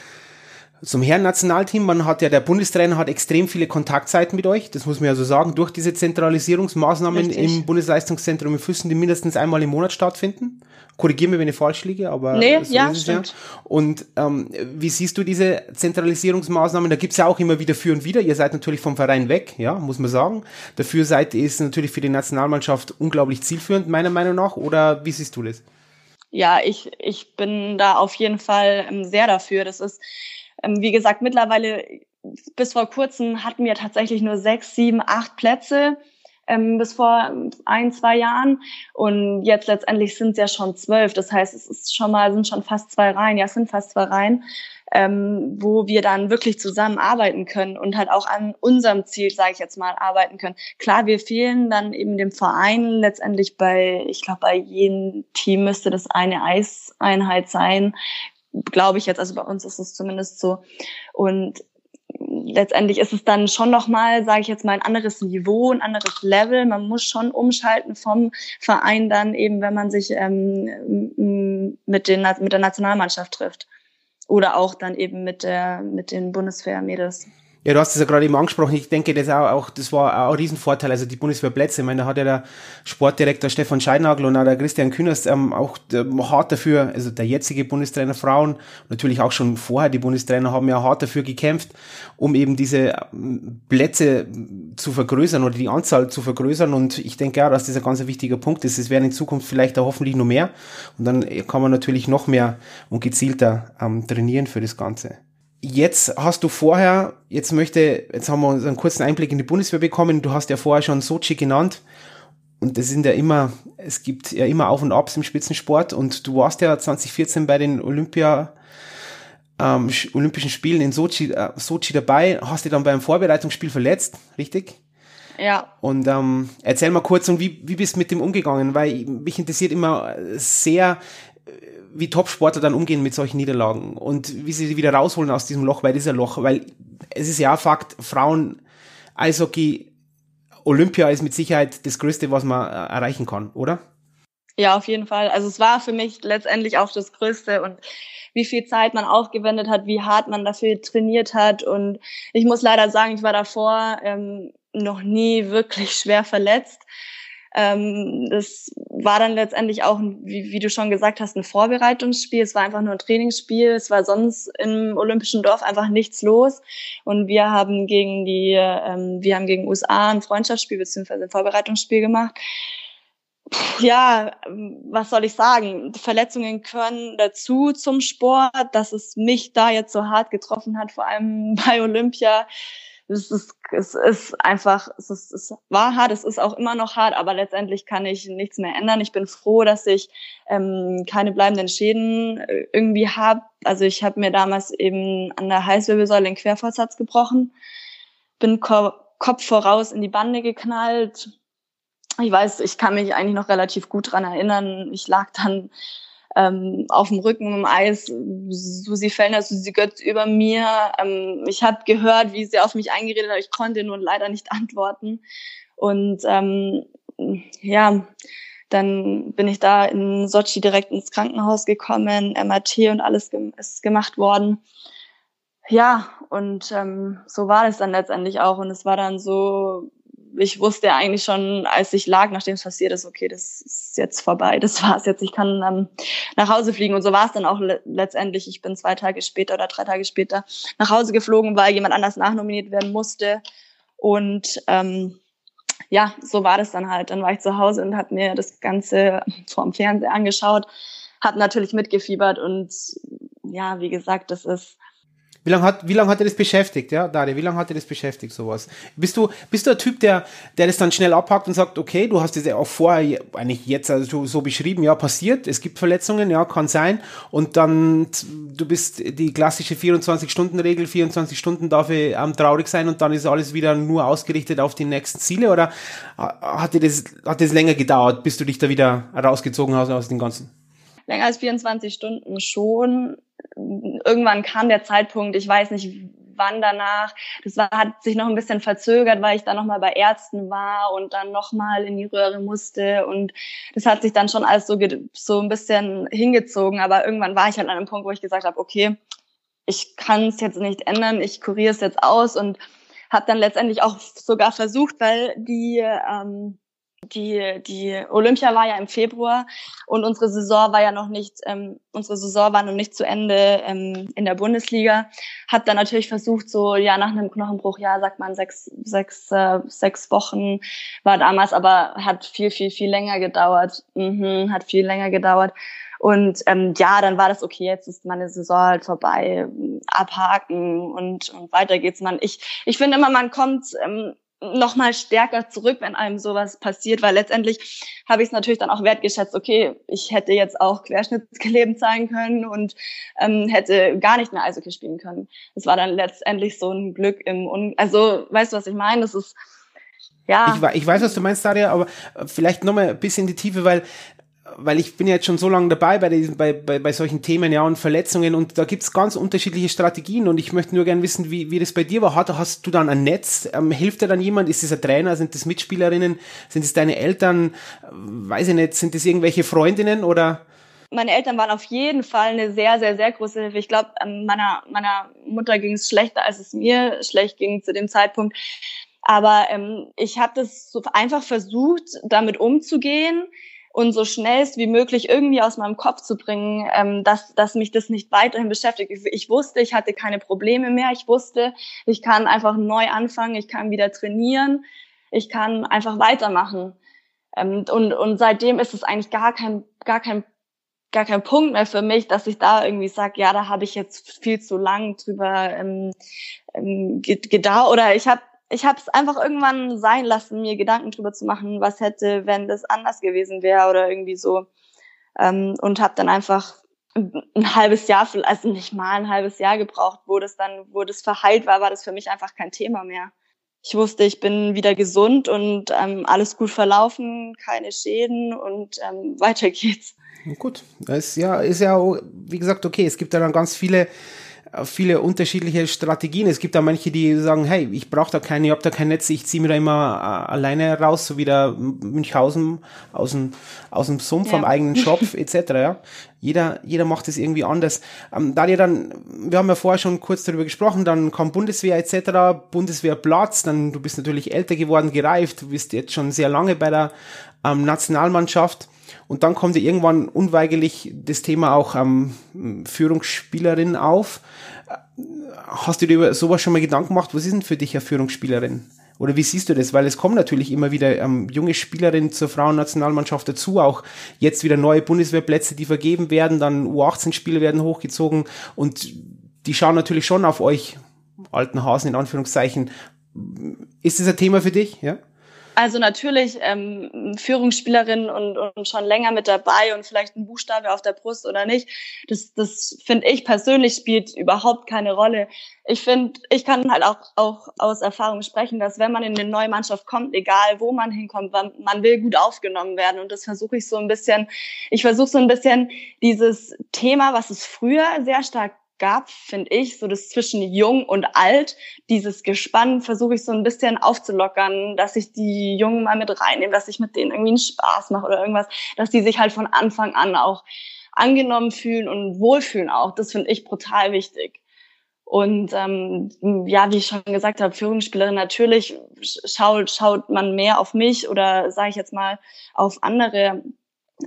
zum Herren-Nationalteam. Man hat ja, der Bundestrainer hat extrem viele Kontaktzeiten mit euch. Das muss man ja so sagen, durch diese Zentralisierungsmaßnahmen Richtig. im Bundesleistungszentrum in Füssen, die mindestens einmal im Monat stattfinden. Korrigiere mich, wenn ich falsch liege, aber nee, so ja, stimmt. Ja. Und ähm, wie siehst du diese Zentralisierungsmaßnahmen? Da gibt's ja auch immer wieder für und wieder. Ihr seid natürlich vom Verein weg, ja, muss man sagen. Dafür seid ihr natürlich für die Nationalmannschaft unglaublich zielführend, meiner Meinung nach. Oder wie siehst du das? Ja, ich, ich bin da auf jeden Fall ähm, sehr dafür. Das ist, ähm, wie gesagt, mittlerweile bis vor kurzem hatten wir tatsächlich nur sechs, sieben, acht Plätze ähm, bis vor ein, zwei Jahren. Und jetzt letztendlich sind es ja schon zwölf. Das heißt, es ist schon mal, sind schon fast zwei Reihen. Ja, es sind fast zwei Reihen ähm, wo wir dann wirklich zusammenarbeiten können und halt auch an unserem Ziel, sage ich jetzt mal, arbeiten können. Klar, wir fehlen dann eben dem Verein letztendlich bei, ich glaube, bei jedem Team müsste das eine Eiseinheit sein, glaube ich jetzt. Also bei uns ist es zumindest so. Und letztendlich ist es dann schon nochmal, sage ich jetzt mal, ein anderes Niveau, ein anderes Level. Man muss schon umschalten vom Verein dann eben, wenn man sich ähm, mit, den, mit der Nationalmannschaft trifft oder auch dann eben mit der mit den Bundeswehrmädels. Ja, du hast es ja gerade eben angesprochen. Ich denke, das, auch, auch, das war auch ein Riesenvorteil. Also die Bundeswehrplätze, ich meine, da hat ja der Sportdirektor Stefan Scheidnagel und auch der Christian Kühners ähm, auch ähm, hart dafür, also der jetzige Bundestrainer Frauen, natürlich auch schon vorher, die Bundestrainer haben ja hart dafür gekämpft, um eben diese ähm, Plätze zu vergrößern oder die Anzahl zu vergrößern. Und ich denke ja, dass das ein ganz wichtiger Punkt ist. Es werden in Zukunft vielleicht auch hoffentlich noch mehr. Und dann kann man natürlich noch mehr und gezielter ähm, trainieren für das Ganze. Jetzt hast du vorher, jetzt möchte, jetzt haben wir uns einen kurzen Einblick in die Bundeswehr bekommen. Du hast ja vorher schon Sochi genannt. Und das sind ja immer, es gibt ja immer Auf und Abs im Spitzensport. Und du warst ja 2014 bei den Olympia, ähm, Olympischen Spielen in Sochi, äh, Sochi dabei, hast dich dann beim Vorbereitungsspiel verletzt, richtig? Ja. Und ähm, erzähl mal kurz, und wie, wie bist du mit dem umgegangen? Weil mich interessiert immer sehr, wie Top-Sportler dann umgehen mit solchen Niederlagen und wie sie sie wieder rausholen aus diesem Loch, bei dieser Loch, weil es ist ja Fakt, Frauen, Eishockey, Olympia ist mit Sicherheit das Größte, was man äh, erreichen kann, oder? Ja, auf jeden Fall. Also es war für mich letztendlich auch das Größte und wie viel Zeit man aufgewendet hat, wie hart man dafür trainiert hat. Und ich muss leider sagen, ich war davor ähm, noch nie wirklich schwer verletzt. Ähm, das war dann letztendlich auch, wie, wie du schon gesagt hast, ein Vorbereitungsspiel. Es war einfach nur ein Trainingsspiel. Es war sonst im Olympischen Dorf einfach nichts los. Und wir haben gegen die, ähm, wir haben gegen USA ein Freundschaftsspiel beziehungsweise ein Vorbereitungsspiel gemacht. Ja, was soll ich sagen? Verletzungen gehören dazu zum Sport, dass es mich da jetzt so hart getroffen hat, vor allem bei Olympia es ist, es ist einfach, es, ist, es war hart, es ist auch immer noch hart, aber letztendlich kann ich nichts mehr ändern. Ich bin froh, dass ich ähm, keine bleibenden Schäden äh, irgendwie habe. Also ich habe mir damals eben an der Halswirbelsäule den Querfortsatz gebrochen, bin Ko Kopf voraus in die Bande geknallt. Ich weiß, ich kann mich eigentlich noch relativ gut dran erinnern. Ich lag dann ähm, auf dem Rücken im Eis, Susi Fellner, Susi Götz über mir. Ähm, ich habe gehört, wie sie auf mich eingeredet hat, ich konnte nur leider nicht antworten. Und ähm, ja, dann bin ich da in Sochi direkt ins Krankenhaus gekommen, MRT und alles ist gemacht worden. Ja, und ähm, so war es dann letztendlich auch. Und es war dann so ich wusste eigentlich schon, als ich lag, nachdem es passiert ist, okay, das ist jetzt vorbei, das war's jetzt, ich kann ähm, nach Hause fliegen. Und so war es dann auch le letztendlich. Ich bin zwei Tage später oder drei Tage später nach Hause geflogen, weil jemand anders nachnominiert werden musste. Und ähm, ja, so war das dann halt. Dann war ich zu Hause und habe mir das Ganze vorm Fernseher angeschaut, habe natürlich mitgefiebert und ja, wie gesagt, das ist wie lange hat, wie lange hat er das beschäftigt, ja, Daria? Wie lange hat er das beschäftigt, sowas? Bist du, bist du ein Typ, der, der das dann schnell abpackt und sagt, okay, du hast das ja auch vorher, eigentlich jetzt also so beschrieben, ja, passiert, es gibt Verletzungen, ja, kann sein, und dann, du bist die klassische 24-Stunden-Regel, 24 Stunden darf ich ähm, traurig sein und dann ist alles wieder nur ausgerichtet auf die nächsten Ziele, oder hat dir das, hat das länger gedauert, bis du dich da wieder rausgezogen hast aus dem Ganzen? Länger als 24 Stunden schon. Irgendwann kam der Zeitpunkt, ich weiß nicht wann danach. Das war, hat sich noch ein bisschen verzögert, weil ich dann nochmal bei Ärzten war und dann nochmal in die Röhre musste. Und das hat sich dann schon alles so, so ein bisschen hingezogen. Aber irgendwann war ich halt an einem Punkt, wo ich gesagt habe, okay, ich kann es jetzt nicht ändern, ich kuriere es jetzt aus und habe dann letztendlich auch sogar versucht, weil die ähm, die, die Olympia war ja im Februar und unsere Saison war ja noch nicht, ähm, unsere Saison war noch nicht zu Ende ähm, in der Bundesliga. Hat dann natürlich versucht, so ja nach einem Knochenbruch, ja sagt man sechs, sechs, äh, sechs Wochen war damals, aber hat viel, viel, viel länger gedauert. Mhm, hat viel länger gedauert. Und ähm, ja, dann war das okay, jetzt ist meine Saison halt vorbei, abhaken und, und weiter geht's. Man, ich, ich finde immer, man kommt ähm, noch mal stärker zurück, wenn einem sowas passiert, weil letztendlich habe ich es natürlich dann auch wertgeschätzt, okay, ich hätte jetzt auch querschnittsgelähmt sein können und ähm, hätte gar nicht mehr Eishockey spielen können. Das war dann letztendlich so ein Glück im, Un also weißt du, was ich meine? Das ist, ja. Ich, ich weiß, was du meinst, Daria, aber vielleicht noch mal ein bisschen in die Tiefe, weil weil ich bin ja jetzt schon so lange dabei bei, diesen, bei, bei, bei solchen Themen ja und Verletzungen und da gibt's ganz unterschiedliche Strategien und ich möchte nur gerne wissen, wie, wie das bei dir war. Hast, hast du dann ein Netz? Ähm, hilft dir dann jemand? Ist es ein Trainer? Sind das Mitspielerinnen? Sind es deine Eltern? Weiß ich nicht. Sind das irgendwelche Freundinnen oder? Meine Eltern waren auf jeden Fall eine sehr, sehr, sehr große Hilfe. Ich glaube, ähm, meiner, meiner Mutter ging es schlechter, als es mir schlecht ging zu dem Zeitpunkt. Aber ähm, ich habe das so einfach versucht, damit umzugehen und so schnellst wie möglich irgendwie aus meinem Kopf zu bringen, ähm, dass, dass mich das nicht weiterhin beschäftigt. Ich, ich wusste, ich hatte keine Probleme mehr. Ich wusste, ich kann einfach neu anfangen, ich kann wieder trainieren, ich kann einfach weitermachen. Ähm, und, und seitdem ist es eigentlich gar kein, gar kein gar kein Punkt mehr für mich, dass ich da irgendwie sage, ja, da habe ich jetzt viel zu lang drüber ähm, ähm, gedauert oder ich habe ich habe es einfach irgendwann sein lassen, mir Gedanken drüber zu machen, was hätte, wenn das anders gewesen wäre oder irgendwie so. Ähm, und habe dann einfach ein halbes Jahr, also nicht mal ein halbes Jahr gebraucht, wo das dann, wo das verheilt war, war das für mich einfach kein Thema mehr. Ich wusste, ich bin wieder gesund und ähm, alles gut verlaufen, keine Schäden und ähm, weiter geht's. Gut, ist ja, ist ja, wie gesagt, okay. Es gibt ja dann ganz viele viele unterschiedliche Strategien. Es gibt da manche, die sagen, hey, ich brauche da keine, ich habe da kein Netz, ich ziehe mir da immer äh, alleine raus, so wie der Münchhausen aus dem, aus dem Sumpf ja. am eigenen Schopf etc. Ja. Jeder, jeder macht es irgendwie anders. Ähm, da dir dann, wir haben ja vorher schon kurz darüber gesprochen, dann kam Bundeswehr etc., Bundeswehrplatz, dann du bist natürlich älter geworden, gereift, du bist jetzt schon sehr lange bei der ähm, Nationalmannschaft. Und dann kommt ja irgendwann unweigerlich das Thema auch ähm, Führungsspielerin auf. Hast du dir über sowas schon mal Gedanken gemacht? Was ist denn für dich eine Führungsspielerin? Oder wie siehst du das? Weil es kommen natürlich immer wieder ähm, junge Spielerinnen zur Frauennationalmannschaft dazu, auch jetzt wieder neue Bundeswehrplätze, die vergeben werden, dann U18-Spiele werden hochgezogen und die schauen natürlich schon auf euch, alten Hasen in Anführungszeichen. Ist das ein Thema für dich? Ja? Also natürlich ähm, Führungsspielerin und, und schon länger mit dabei und vielleicht ein Buchstabe auf der Brust oder nicht. Das, das finde ich persönlich spielt überhaupt keine Rolle. Ich finde, ich kann halt auch, auch aus Erfahrung sprechen, dass wenn man in eine neue Mannschaft kommt, egal wo man hinkommt, man, man will gut aufgenommen werden. Und das versuche ich so ein bisschen, ich versuche so ein bisschen dieses Thema, was es früher sehr stark gab, finde ich, so das zwischen jung und alt, dieses Gespann versuche ich so ein bisschen aufzulockern, dass ich die Jungen mal mit reinnehme, dass ich mit denen irgendwie einen Spaß mache oder irgendwas, dass die sich halt von Anfang an auch angenommen fühlen und wohlfühlen auch. Das finde ich brutal wichtig. Und ähm, ja, wie ich schon gesagt habe, Führungsspielerin natürlich schaut, schaut man mehr auf mich oder sage ich jetzt mal auf andere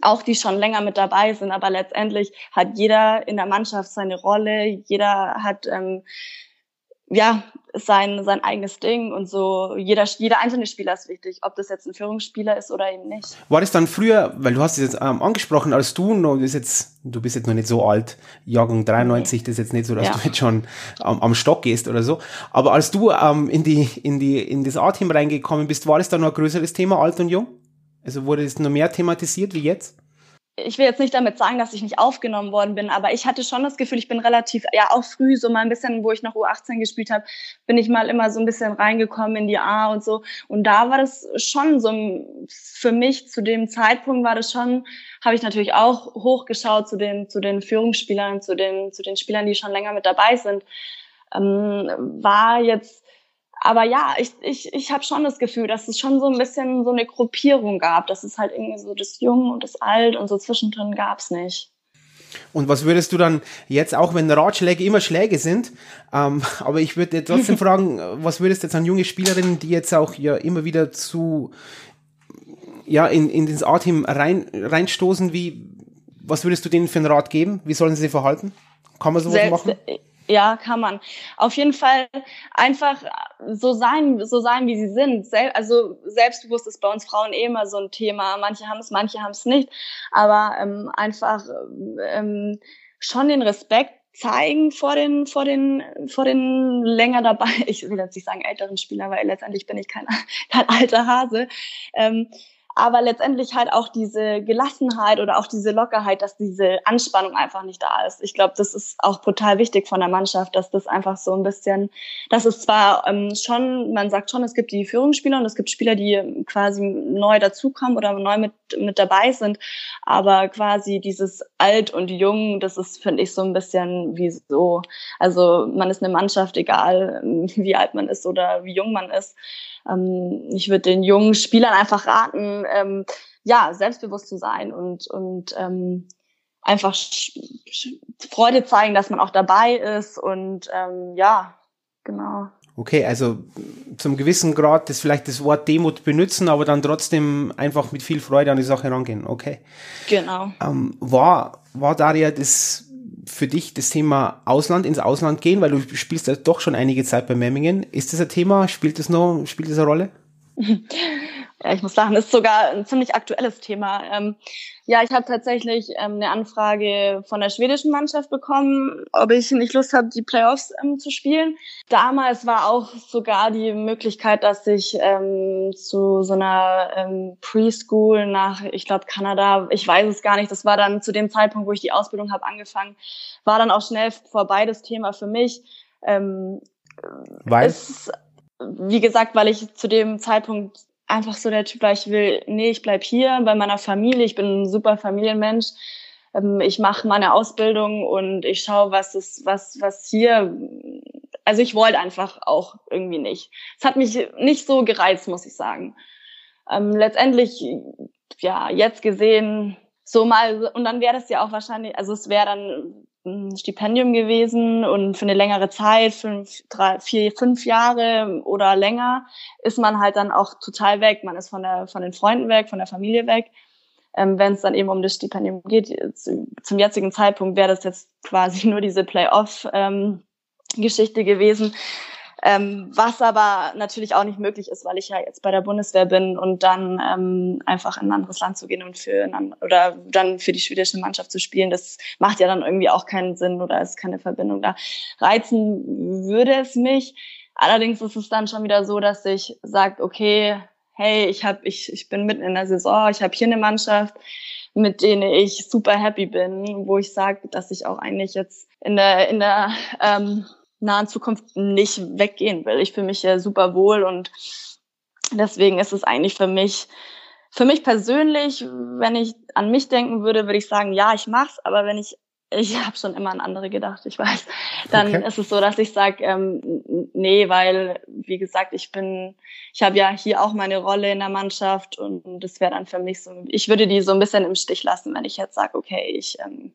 auch die schon länger mit dabei sind, aber letztendlich hat jeder in der Mannschaft seine Rolle, jeder hat ähm, ja, sein, sein eigenes Ding und so. Jeder, jeder einzelne Spieler ist wichtig, ob das jetzt ein Führungsspieler ist oder eben nicht. War das dann früher, weil du hast es jetzt ähm, angesprochen, als du noch, bist jetzt, du bist jetzt noch nicht so alt, Jahrgang 93, nee. das ist jetzt nicht so, dass ja. du jetzt schon ähm, am Stock gehst oder so. Aber als du ähm, in die, in die, in das A-Team reingekommen bist, war das dann noch ein größeres Thema, alt und jung? Also wurde es noch mehr thematisiert wie jetzt? ich will jetzt nicht damit sagen, dass ich nicht aufgenommen worden bin, aber ich hatte schon das Gefühl, ich bin relativ, ja auch früh, so mal ein bisschen, wo ich noch U18 gespielt habe, bin ich mal immer so ein bisschen reingekommen in die A und so. Und da war das schon so, für mich zu dem Zeitpunkt war das schon, habe ich natürlich auch hochgeschaut zu den, zu den Führungsspielern, zu den, zu den Spielern, die schon länger mit dabei sind. Ähm, war jetzt aber ja, ich, ich, ich habe schon das Gefühl, dass es schon so ein bisschen so eine Gruppierung gab, dass es halt irgendwie so das Jung und das Alt und so zwischendrin gab's nicht. Und was würdest du dann jetzt, auch wenn Ratschläge immer Schläge sind, ähm, aber ich würde dir trotzdem fragen, was würdest du jetzt an junge Spielerinnen, die jetzt auch ja immer wieder zu, ja, in, in das A-Team rein, reinstoßen, wie, was würdest du denen für einen Rat geben? Wie sollen sie sich verhalten? Kann man sowas Selbst, machen? Ja, kann man. Auf jeden Fall einfach so sein, so sein, wie sie sind. Sel also selbstbewusst ist bei uns Frauen eh immer so ein Thema. Manche haben es, manche haben es nicht. Aber ähm, einfach ähm, schon den Respekt zeigen vor den, vor den, vor den länger dabei, ich will jetzt nicht sagen älteren Spielern, weil letztendlich bin ich kein, kein alter Hase. Ähm, aber letztendlich halt auch diese Gelassenheit oder auch diese Lockerheit, dass diese Anspannung einfach nicht da ist. Ich glaube, das ist auch total wichtig von der Mannschaft, dass das einfach so ein bisschen, das ist zwar ähm, schon, man sagt schon, es gibt die Führungsspieler und es gibt Spieler, die quasi neu dazukommen oder neu mit, mit dabei sind, aber quasi dieses Alt und Jung, das ist, finde ich, so ein bisschen wie so, also man ist eine Mannschaft, egal wie alt man ist oder wie jung man ist ähm, ich würde den jungen Spielern einfach raten, ähm, ja, selbstbewusst zu sein und, und ähm, einfach Freude zeigen, dass man auch dabei ist und ähm, ja, genau. Okay, also zum gewissen Grad das vielleicht das Wort Demut benutzen, aber dann trotzdem einfach mit viel Freude an die Sache rangehen. Okay. Genau. Ähm, war, war Daria das für dich das Thema Ausland, ins Ausland gehen, weil du spielst ja doch schon einige Zeit bei Memmingen. Ist das ein Thema? Spielt das noch, spielt das eine Rolle? Ja, ich muss sagen, ist sogar ein ziemlich aktuelles Thema. Ähm, ja, ich habe tatsächlich ähm, eine Anfrage von der schwedischen Mannschaft bekommen, ob ich nicht Lust habe, die Playoffs ähm, zu spielen. Damals war auch sogar die Möglichkeit, dass ich ähm, zu so einer ähm, Preschool nach, ich glaube, Kanada, ich weiß es gar nicht, das war dann zu dem Zeitpunkt, wo ich die Ausbildung habe angefangen, war dann auch schnell vorbei das Thema für mich. Ähm, weil? Wie gesagt, weil ich zu dem Zeitpunkt einfach so der Typ war, ich will, nee, ich bleib hier bei meiner Familie, ich bin ein super Familienmensch. Ähm, ich mache meine Ausbildung und ich schaue, was ist, was, was hier. Also ich wollte einfach auch irgendwie nicht. Es hat mich nicht so gereizt, muss ich sagen. Ähm, letztendlich, ja, jetzt gesehen, so mal, und dann wäre das ja auch wahrscheinlich, also es wäre dann ein Stipendium gewesen und für eine längere Zeit, fünf, drei, vier, fünf Jahre oder länger, ist man halt dann auch total weg. Man ist von der, von den Freunden weg, von der Familie weg. Ähm, Wenn es dann eben um das Stipendium geht, zu, zum jetzigen Zeitpunkt wäre das jetzt quasi nur diese Playoff-Geschichte ähm, gewesen. Ähm, was aber natürlich auch nicht möglich ist, weil ich ja jetzt bei der Bundeswehr bin und dann ähm, einfach in ein anderes Land zu gehen und für oder dann für die schwedische Mannschaft zu spielen, das macht ja dann irgendwie auch keinen Sinn oder ist keine Verbindung da. Reizen würde es mich. Allerdings ist es dann schon wieder so, dass ich sage, okay, hey, ich hab, ich, ich bin mitten in der Saison, ich habe hier eine Mannschaft, mit denen ich super happy bin, wo ich sage, dass ich auch eigentlich jetzt in der in der ähm, nahen Zukunft nicht weggehen will. Ich fühle mich ja super wohl und deswegen ist es eigentlich für mich, für mich persönlich, wenn ich an mich denken würde, würde ich sagen, ja, ich mach's, aber wenn ich ich habe schon immer an andere gedacht, ich weiß. Dann okay. ist es so, dass ich sage, ähm, nee, weil, wie gesagt, ich bin, ich habe ja hier auch meine Rolle in der Mannschaft und das wäre dann für mich so, ich würde die so ein bisschen im Stich lassen, wenn ich jetzt sage, okay, ich ähm,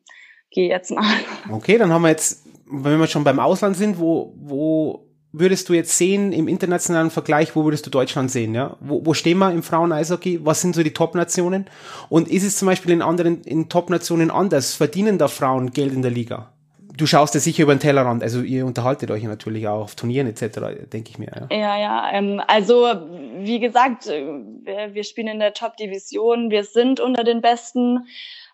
gehe jetzt mal. Okay, dann haben wir jetzt wenn wir schon beim Ausland sind, wo, wo würdest du jetzt sehen im internationalen Vergleich, wo würdest du Deutschland sehen? Ja? Wo, wo stehen wir im Frauen-Eishockey? Was sind so die Top-Nationen? Und ist es zum Beispiel in anderen, in Top-Nationen anders? Verdienen da Frauen Geld in der Liga? du schaust ja sicher über den Tellerrand, also ihr unterhaltet euch natürlich auch auf Turnieren etc., denke ich mir. Ja, ja, ja ähm, also wie gesagt, äh, wir, wir spielen in der Top-Division, wir sind unter den besten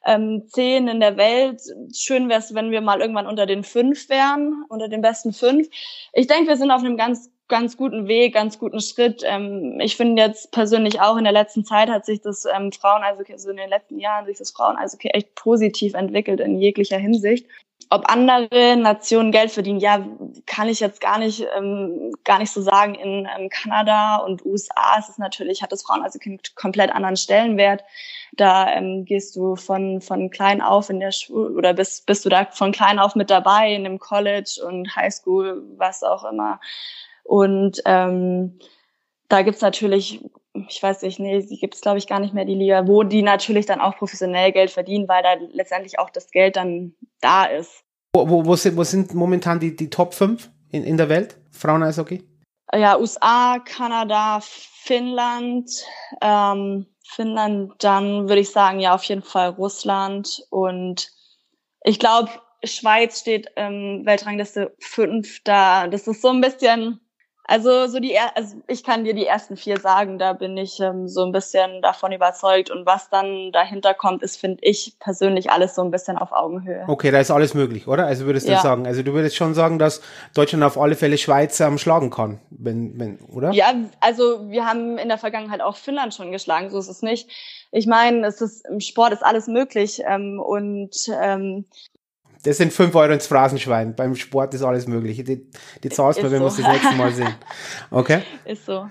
ähm, zehn in der Welt. Schön wäre es, wenn wir mal irgendwann unter den fünf wären, unter den besten fünf. Ich denke, wir sind auf einem ganz ganz guten Weg, ganz guten Schritt. Ähm, ich finde jetzt persönlich auch in der letzten Zeit hat sich das ähm, Frauen, also, also in den letzten Jahren sich das Frauen also echt positiv entwickelt in jeglicher Hinsicht ob andere Nationen Geld verdienen, ja, kann ich jetzt gar nicht, ähm, gar nicht so sagen. In ähm, Kanada und USA ist es natürlich, hat das Frauen also einen komplett anderen Stellenwert. Da ähm, gehst du von, von klein auf in der Schule oder bist, bist du da von klein auf mit dabei in dem College und Highschool, was auch immer. Und ähm, da gibt's natürlich ich weiß nicht, nee, sie gibt es, glaube ich, gar nicht mehr, die Liga, wo die natürlich dann auch professionell Geld verdienen, weil da letztendlich auch das Geld dann da ist. Wo, wo, wo, sind, wo sind momentan die, die Top 5 in, in der Welt, Frauen-Eishockey? Ja, USA, Kanada, Finnland, ähm, Finnland, dann würde ich sagen, ja, auf jeden Fall Russland und ich glaube, Schweiz steht ähm, Weltrangliste 5 da. Das ist so ein bisschen, also so die, also ich kann dir die ersten vier sagen, da bin ich ähm, so ein bisschen davon überzeugt und was dann dahinter kommt, ist finde ich persönlich alles so ein bisschen auf Augenhöhe. Okay, da ist alles möglich, oder? Also würdest du ja. sagen, also du würdest schon sagen, dass Deutschland auf alle Fälle Schweiz ähm, schlagen kann, wenn, wenn, oder? Ja, also wir haben in der Vergangenheit auch Finnland schon geschlagen, so ist es nicht. Ich meine, es ist im Sport ist alles möglich ähm, und ähm, das sind 5 Euro ins Phrasenschwein. Beim Sport ist alles möglich. Die, die zahlst du, wenn so. wir uns das nächste Mal sehen. Okay? Ist so.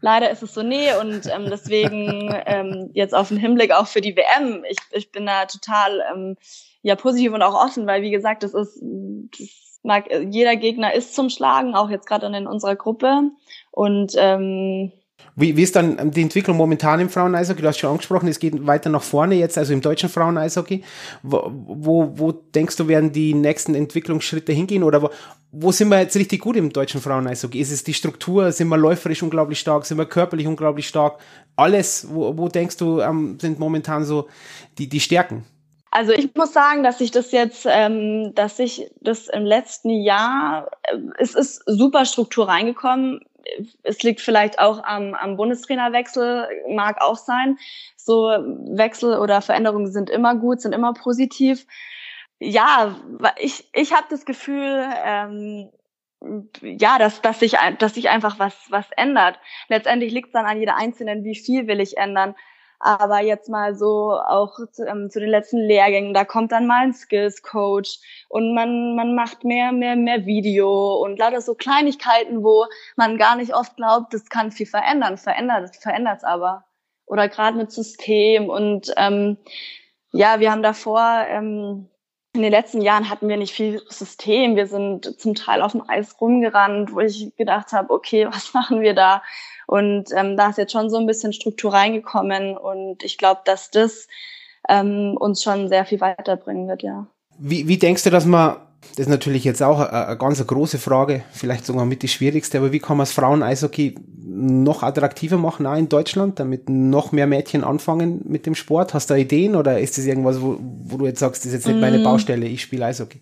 Leider ist es so nee und ähm, deswegen ähm, jetzt auf den Hinblick auch für die WM. Ich, ich bin da total ähm, ja positiv und auch offen, weil wie gesagt, das ist das mag, jeder Gegner ist zum Schlagen, auch jetzt gerade in unserer Gruppe und ähm, wie, wie ist dann die Entwicklung momentan im Frauen-Eishockey? Du hast schon angesprochen, es geht weiter nach vorne jetzt, also im deutschen Frauen-Eishockey. Wo, wo, wo denkst du, werden die nächsten Entwicklungsschritte hingehen? Oder wo, wo sind wir jetzt richtig gut im deutschen Frauen-Eishockey? Ist es die Struktur? Sind wir läuferisch unglaublich stark? Sind wir körperlich unglaublich stark? Alles, wo, wo denkst du, ähm, sind momentan so die, die Stärken? Also ich muss sagen, dass ich das jetzt, ähm, dass ich das im letzten Jahr, äh, es ist super Struktur reingekommen es liegt vielleicht auch am, am Bundestrainerwechsel, mag auch sein. So Wechsel oder Veränderungen sind immer gut, sind immer positiv. Ja, ich, ich habe das Gefühl, ähm, ja, dass, dass, sich, dass sich einfach was, was ändert. Letztendlich liegt es dann an jeder Einzelnen, wie viel will ich ändern. Aber jetzt mal so auch zu, ähm, zu den letzten Lehrgängen, da kommt dann mal ein Skills Coach und man, man macht mehr, mehr, mehr Video und lauter so Kleinigkeiten, wo man gar nicht oft glaubt, das kann viel verändern. Verändert, verändert es aber. Oder gerade mit System und ähm, ja, wir haben davor ähm, in den letzten Jahren hatten wir nicht viel System. Wir sind zum Teil auf dem Eis rumgerannt, wo ich gedacht habe, okay, was machen wir da? Und ähm, da ist jetzt schon so ein bisschen Struktur reingekommen und ich glaube, dass das ähm, uns schon sehr viel weiterbringen wird, ja. Wie, wie denkst du, dass man, das ist natürlich jetzt auch eine, eine ganz große Frage, vielleicht sogar mit die schwierigste, aber wie kann man das Frauen-Eishockey noch attraktiver machen, auch in Deutschland, damit noch mehr Mädchen anfangen mit dem Sport? Hast du Ideen oder ist das irgendwas, wo, wo du jetzt sagst, das ist jetzt nicht meine mm. Baustelle, ich spiele Eishockey?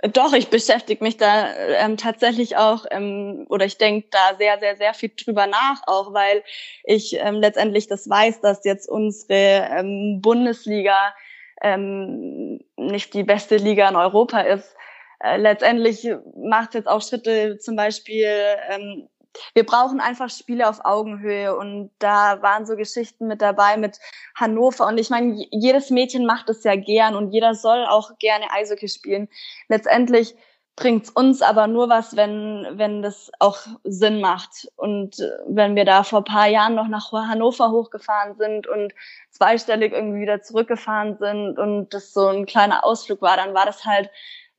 Doch, ich beschäftige mich da ähm, tatsächlich auch ähm, oder ich denke da sehr, sehr, sehr viel drüber nach, auch weil ich ähm, letztendlich das weiß, dass jetzt unsere ähm, Bundesliga ähm, nicht die beste Liga in Europa ist. Äh, letztendlich macht es jetzt auch Schritte, zum Beispiel ähm, wir brauchen einfach Spiele auf Augenhöhe und da waren so Geschichten mit dabei mit Hannover und ich meine, jedes Mädchen macht es ja gern und jeder soll auch gerne Eishockey spielen. Letztendlich bringt's uns aber nur was, wenn, wenn das auch Sinn macht. Und äh, wenn wir da vor paar Jahren noch nach Hannover hochgefahren sind und zweistellig irgendwie wieder zurückgefahren sind und das so ein kleiner Ausflug war, dann war das halt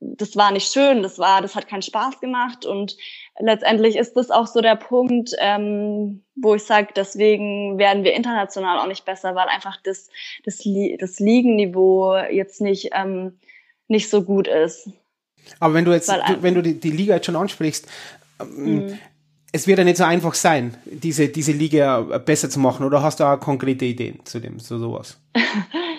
das war nicht schön, das war, das hat keinen Spaß gemacht und letztendlich ist das auch so der Punkt, ähm, wo ich sage, deswegen werden wir international auch nicht besser, weil einfach das, das, das Ligenniveau jetzt nicht, ähm, nicht so gut ist. Aber wenn du jetzt, weil, wenn du die, die Liga jetzt schon ansprichst, ähm, mhm. es wird ja nicht so einfach sein, diese, diese Liga besser zu machen, oder hast du auch konkrete Ideen zu dem, zu sowas?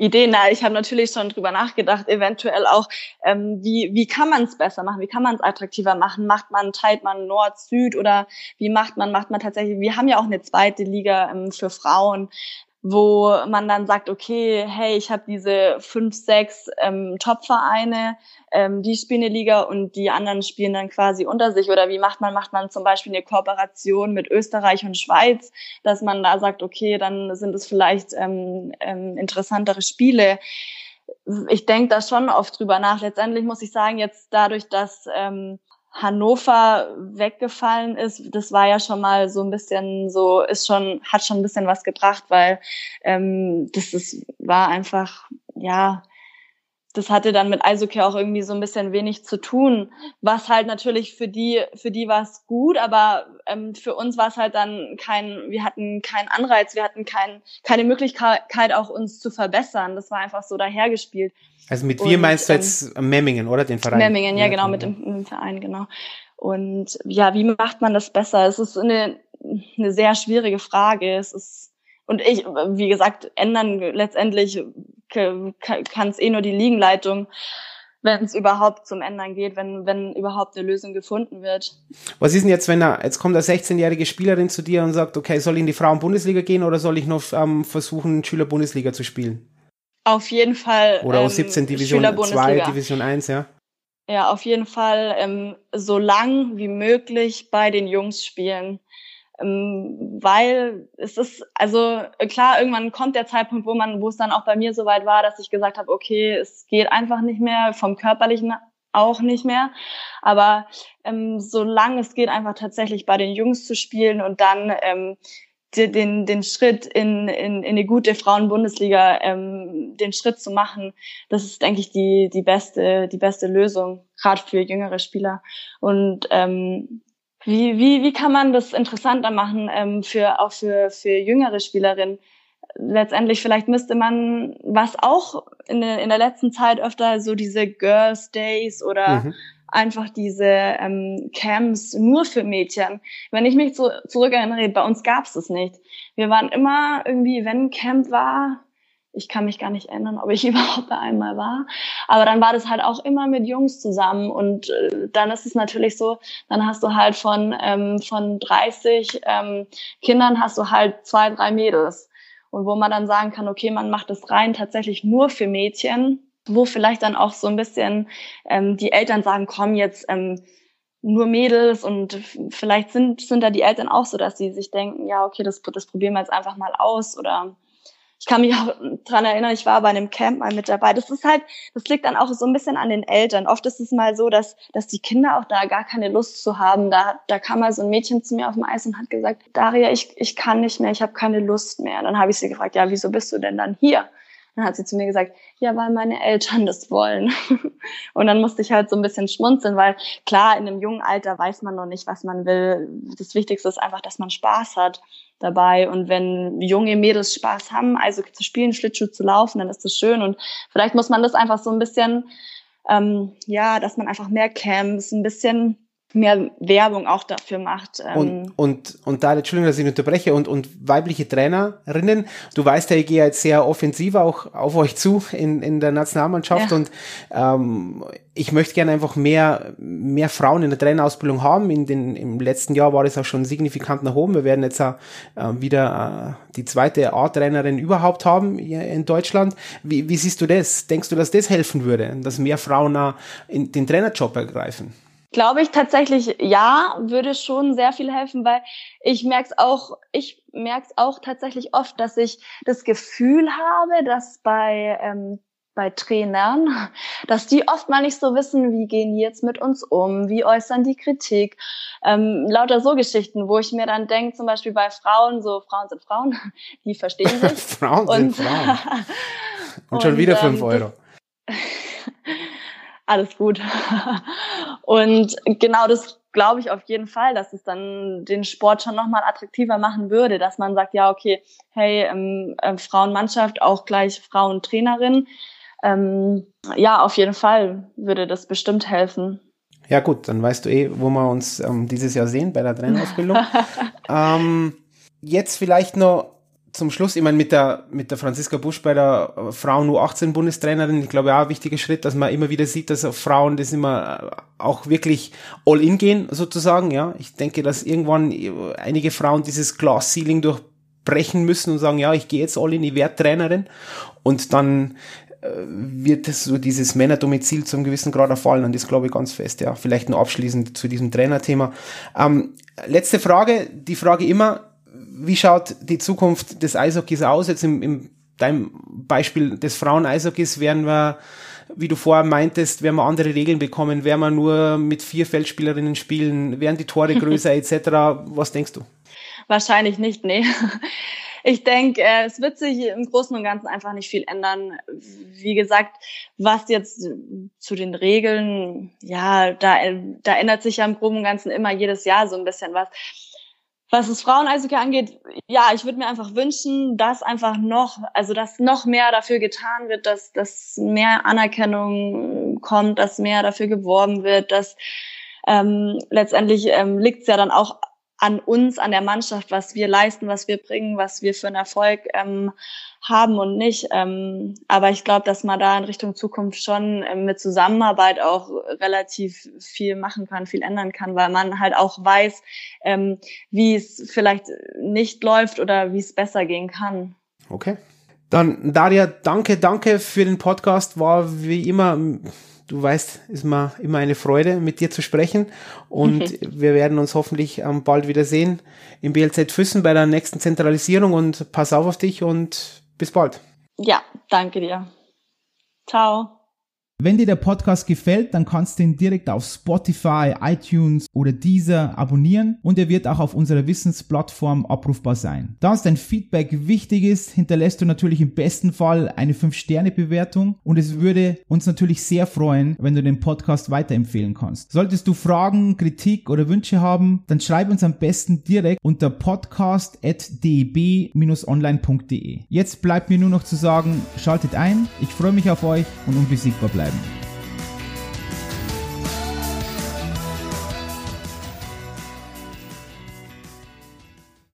Ideen. Na, ich habe natürlich schon drüber nachgedacht, eventuell auch, ähm, wie, wie kann man es besser machen, wie kann man es attraktiver machen? Macht man, teilt man Nord, Süd oder wie macht man, macht man tatsächlich, wir haben ja auch eine zweite Liga ähm, für Frauen wo man dann sagt, okay, hey, ich habe diese fünf, sechs ähm, Top-Vereine, ähm, die spielen eine Liga und die anderen spielen dann quasi unter sich. Oder wie macht man? Macht man zum Beispiel eine Kooperation mit Österreich und Schweiz, dass man da sagt, okay, dann sind es vielleicht ähm, ähm, interessantere Spiele. Ich denke da schon oft drüber nach. Letztendlich muss ich sagen, jetzt dadurch, dass ähm, Hannover weggefallen ist, das war ja schon mal so ein bisschen so, ist schon, hat schon ein bisschen was gebracht, weil ähm, das ist, war einfach, ja, das hatte dann mit Eishockey auch irgendwie so ein bisschen wenig zu tun. Was halt natürlich für die, für die war es gut, aber ähm, für uns war es halt dann kein, wir hatten keinen Anreiz, wir hatten kein, keine Möglichkeit auch uns zu verbessern. Das war einfach so dahergespielt. Also mit wir meinst du jetzt ähm, Memmingen, oder? Den Verein? Memmingen, ja, genau, mit dem, dem, Verein, genau. Und ja, wie macht man das besser? Es ist eine, eine sehr schwierige Frage. Es ist, und ich, wie gesagt, ändern letztendlich kann es eh nur die Liegenleitung, wenn es überhaupt zum Ändern geht, wenn, wenn überhaupt eine Lösung gefunden wird. Was ist denn jetzt, wenn er, jetzt kommt eine 16-jährige Spielerin zu dir und sagt, okay, soll ich in die Frauen-Bundesliga gehen oder soll ich noch ähm, versuchen, Schüler-Bundesliga zu spielen? Auf jeden Fall. Oder ähm, 17 Division 2, Division 1, ja. Ja, auf jeden Fall ähm, so lang wie möglich bei den Jungs spielen. Ähm, weil es ist, also klar, irgendwann kommt der Zeitpunkt, wo man, wo es dann auch bei mir soweit war, dass ich gesagt habe, okay, es geht einfach nicht mehr, vom körperlichen auch nicht mehr. Aber ähm, solange es geht, einfach tatsächlich bei den Jungs zu spielen und dann ähm, den, den Schritt in, in, in eine gute Frauenbundesliga, ähm, den Schritt zu machen, das ist, denke ich, die, die beste, die beste Lösung, gerade für jüngere Spieler. Und ähm, wie, wie, wie kann man das interessanter machen, ähm, für, auch für, für jüngere Spielerinnen? Letztendlich vielleicht müsste man, was auch in der, in der letzten Zeit öfter so diese Girls Days oder mhm einfach diese ähm, Camps nur für Mädchen. Wenn ich mich zu, zurückerinnere, bei uns gab es das nicht. Wir waren immer irgendwie, wenn ein Camp war, ich kann mich gar nicht erinnern, ob ich überhaupt bei einmal war. Aber dann war das halt auch immer mit Jungs zusammen. Und äh, dann ist es natürlich so, dann hast du halt von, ähm, von 30 ähm, Kindern hast du halt zwei, drei Mädels. Und wo man dann sagen kann, okay, man macht das rein tatsächlich nur für Mädchen wo vielleicht dann auch so ein bisschen ähm, die Eltern sagen, komm jetzt ähm, nur Mädels und vielleicht sind, sind da die Eltern auch so, dass sie sich denken, ja, okay, das, das probieren wir jetzt einfach mal aus oder ich kann mich auch dran erinnern, ich war bei einem Camp mal mit dabei. Das ist halt, das liegt dann auch so ein bisschen an den Eltern. Oft ist es mal so, dass, dass die Kinder auch da gar keine Lust zu haben. Da, da kam mal so ein Mädchen zu mir auf dem Eis und hat gesagt, Daria, ich, ich kann nicht mehr, ich habe keine Lust mehr. Dann habe ich sie gefragt, ja, wieso bist du denn dann hier? Dann hat sie zu mir gesagt, ja, weil meine Eltern das wollen. und dann musste ich halt so ein bisschen schmunzeln, weil klar, in einem jungen Alter weiß man noch nicht, was man will. Das Wichtigste ist einfach, dass man Spaß hat dabei. Und wenn junge Mädels Spaß haben, also zu spielen, Schlittschuh zu laufen, dann ist das schön. Und vielleicht muss man das einfach so ein bisschen, ähm, ja, dass man einfach mehr Camps, ein bisschen mehr Werbung auch dafür macht. Ähm. Und, und, und da, Entschuldigung, dass ich unterbreche, und, und weibliche Trainerinnen, du weißt ja, ich gehe jetzt sehr offensiv auch auf euch zu in, in der Nationalmannschaft ja. und ähm, ich möchte gerne einfach mehr, mehr Frauen in der Trainerausbildung haben. In den, Im letzten Jahr war das auch schon signifikant nach oben. Wir werden jetzt auch, äh, wieder äh, die zweite A-Trainerin überhaupt haben hier in Deutschland. Wie, wie siehst du das? Denkst du, dass das helfen würde, dass mehr Frauen äh, in den Trainerjob ergreifen? Glaube ich tatsächlich, ja, würde schon sehr viel helfen, weil ich merke es auch, ich merke es auch tatsächlich oft, dass ich das Gefühl habe, dass bei ähm, bei Trainern, dass die oft mal nicht so wissen, wie gehen die jetzt mit uns um, wie äußern die Kritik. Ähm, lauter so Geschichten, wo ich mir dann denke, zum Beispiel bei Frauen, so Frauen sind Frauen, die verstehen sich. Frauen und, sind Frauen. und schon wieder fünf ähm, Euro. alles gut. Und genau das glaube ich auf jeden Fall, dass es dann den Sport schon nochmal attraktiver machen würde, dass man sagt, ja, okay, hey, ähm, äh, Frauenmannschaft, auch gleich Frauentrainerin. Ähm, ja, auf jeden Fall würde das bestimmt helfen. Ja gut, dann weißt du eh, wo wir uns ähm, dieses Jahr sehen bei der Trainerausbildung. ähm, jetzt vielleicht noch zum Schluss, ich meine, mit der, mit der Franziska Busch bei der Frauen U18 Bundestrainerin, ich glaube auch ein wichtiger Schritt, dass man immer wieder sieht, dass Frauen das immer auch wirklich all in gehen, sozusagen, ja. Ich denke, dass irgendwann einige Frauen dieses Glass Ceiling durchbrechen müssen und sagen, ja, ich gehe jetzt all in, ich werde Trainerin und dann äh, wird so dieses Männerdomizil zum gewissen Grad erfallen und das glaube ich ganz fest, ja. Vielleicht nur abschließend zu diesem Trainerthema. Ähm, letzte Frage, die Frage immer, wie schaut die Zukunft des Eishockeys aus? Jetzt im, im deinem Beispiel des Frauen-Eishockeys werden wir, wie du vorher meintest, werden wir andere Regeln bekommen, werden wir nur mit vier Feldspielerinnen spielen, werden die Tore größer etc. Was denkst du? Wahrscheinlich nicht, nee. Ich denke, äh, es wird sich im Großen und Ganzen einfach nicht viel ändern. Wie gesagt, was jetzt zu den Regeln, ja, da, da ändert sich ja im Großen und Ganzen immer jedes Jahr so ein bisschen was was das Frauen-Eishockey angeht, ja, ich würde mir einfach wünschen, dass einfach noch, also dass noch mehr dafür getan wird, dass, dass mehr Anerkennung kommt, dass mehr dafür geworben wird, dass ähm, letztendlich ähm, liegt es ja dann auch an uns, an der Mannschaft, was wir leisten, was wir bringen, was wir für einen Erfolg ähm, haben und nicht. Ähm, aber ich glaube, dass man da in Richtung Zukunft schon ähm, mit Zusammenarbeit auch relativ viel machen kann, viel ändern kann, weil man halt auch weiß, ähm, wie es vielleicht nicht läuft oder wie es besser gehen kann. Okay. Dann Daria, danke, danke für den Podcast. War wie immer du weißt, ist mir immer eine Freude, mit dir zu sprechen. Und wir werden uns hoffentlich ähm, bald wieder sehen im BLZ Füssen bei der nächsten Zentralisierung und pass auf auf dich und bis bald. Ja, danke dir. Ciao. Wenn dir der Podcast gefällt, dann kannst du ihn direkt auf Spotify, iTunes oder Deezer abonnieren und er wird auch auf unserer Wissensplattform abrufbar sein. Da uns dein Feedback wichtig ist, hinterlässt du natürlich im besten Fall eine 5-Sterne-Bewertung und es würde uns natürlich sehr freuen, wenn du den Podcast weiterempfehlen kannst. Solltest du Fragen, Kritik oder Wünsche haben, dann schreib uns am besten direkt unter podcast.deb-online.de. Jetzt bleibt mir nur noch zu sagen, schaltet ein, ich freue mich auf euch und unbesiegbar bleiben bleiben.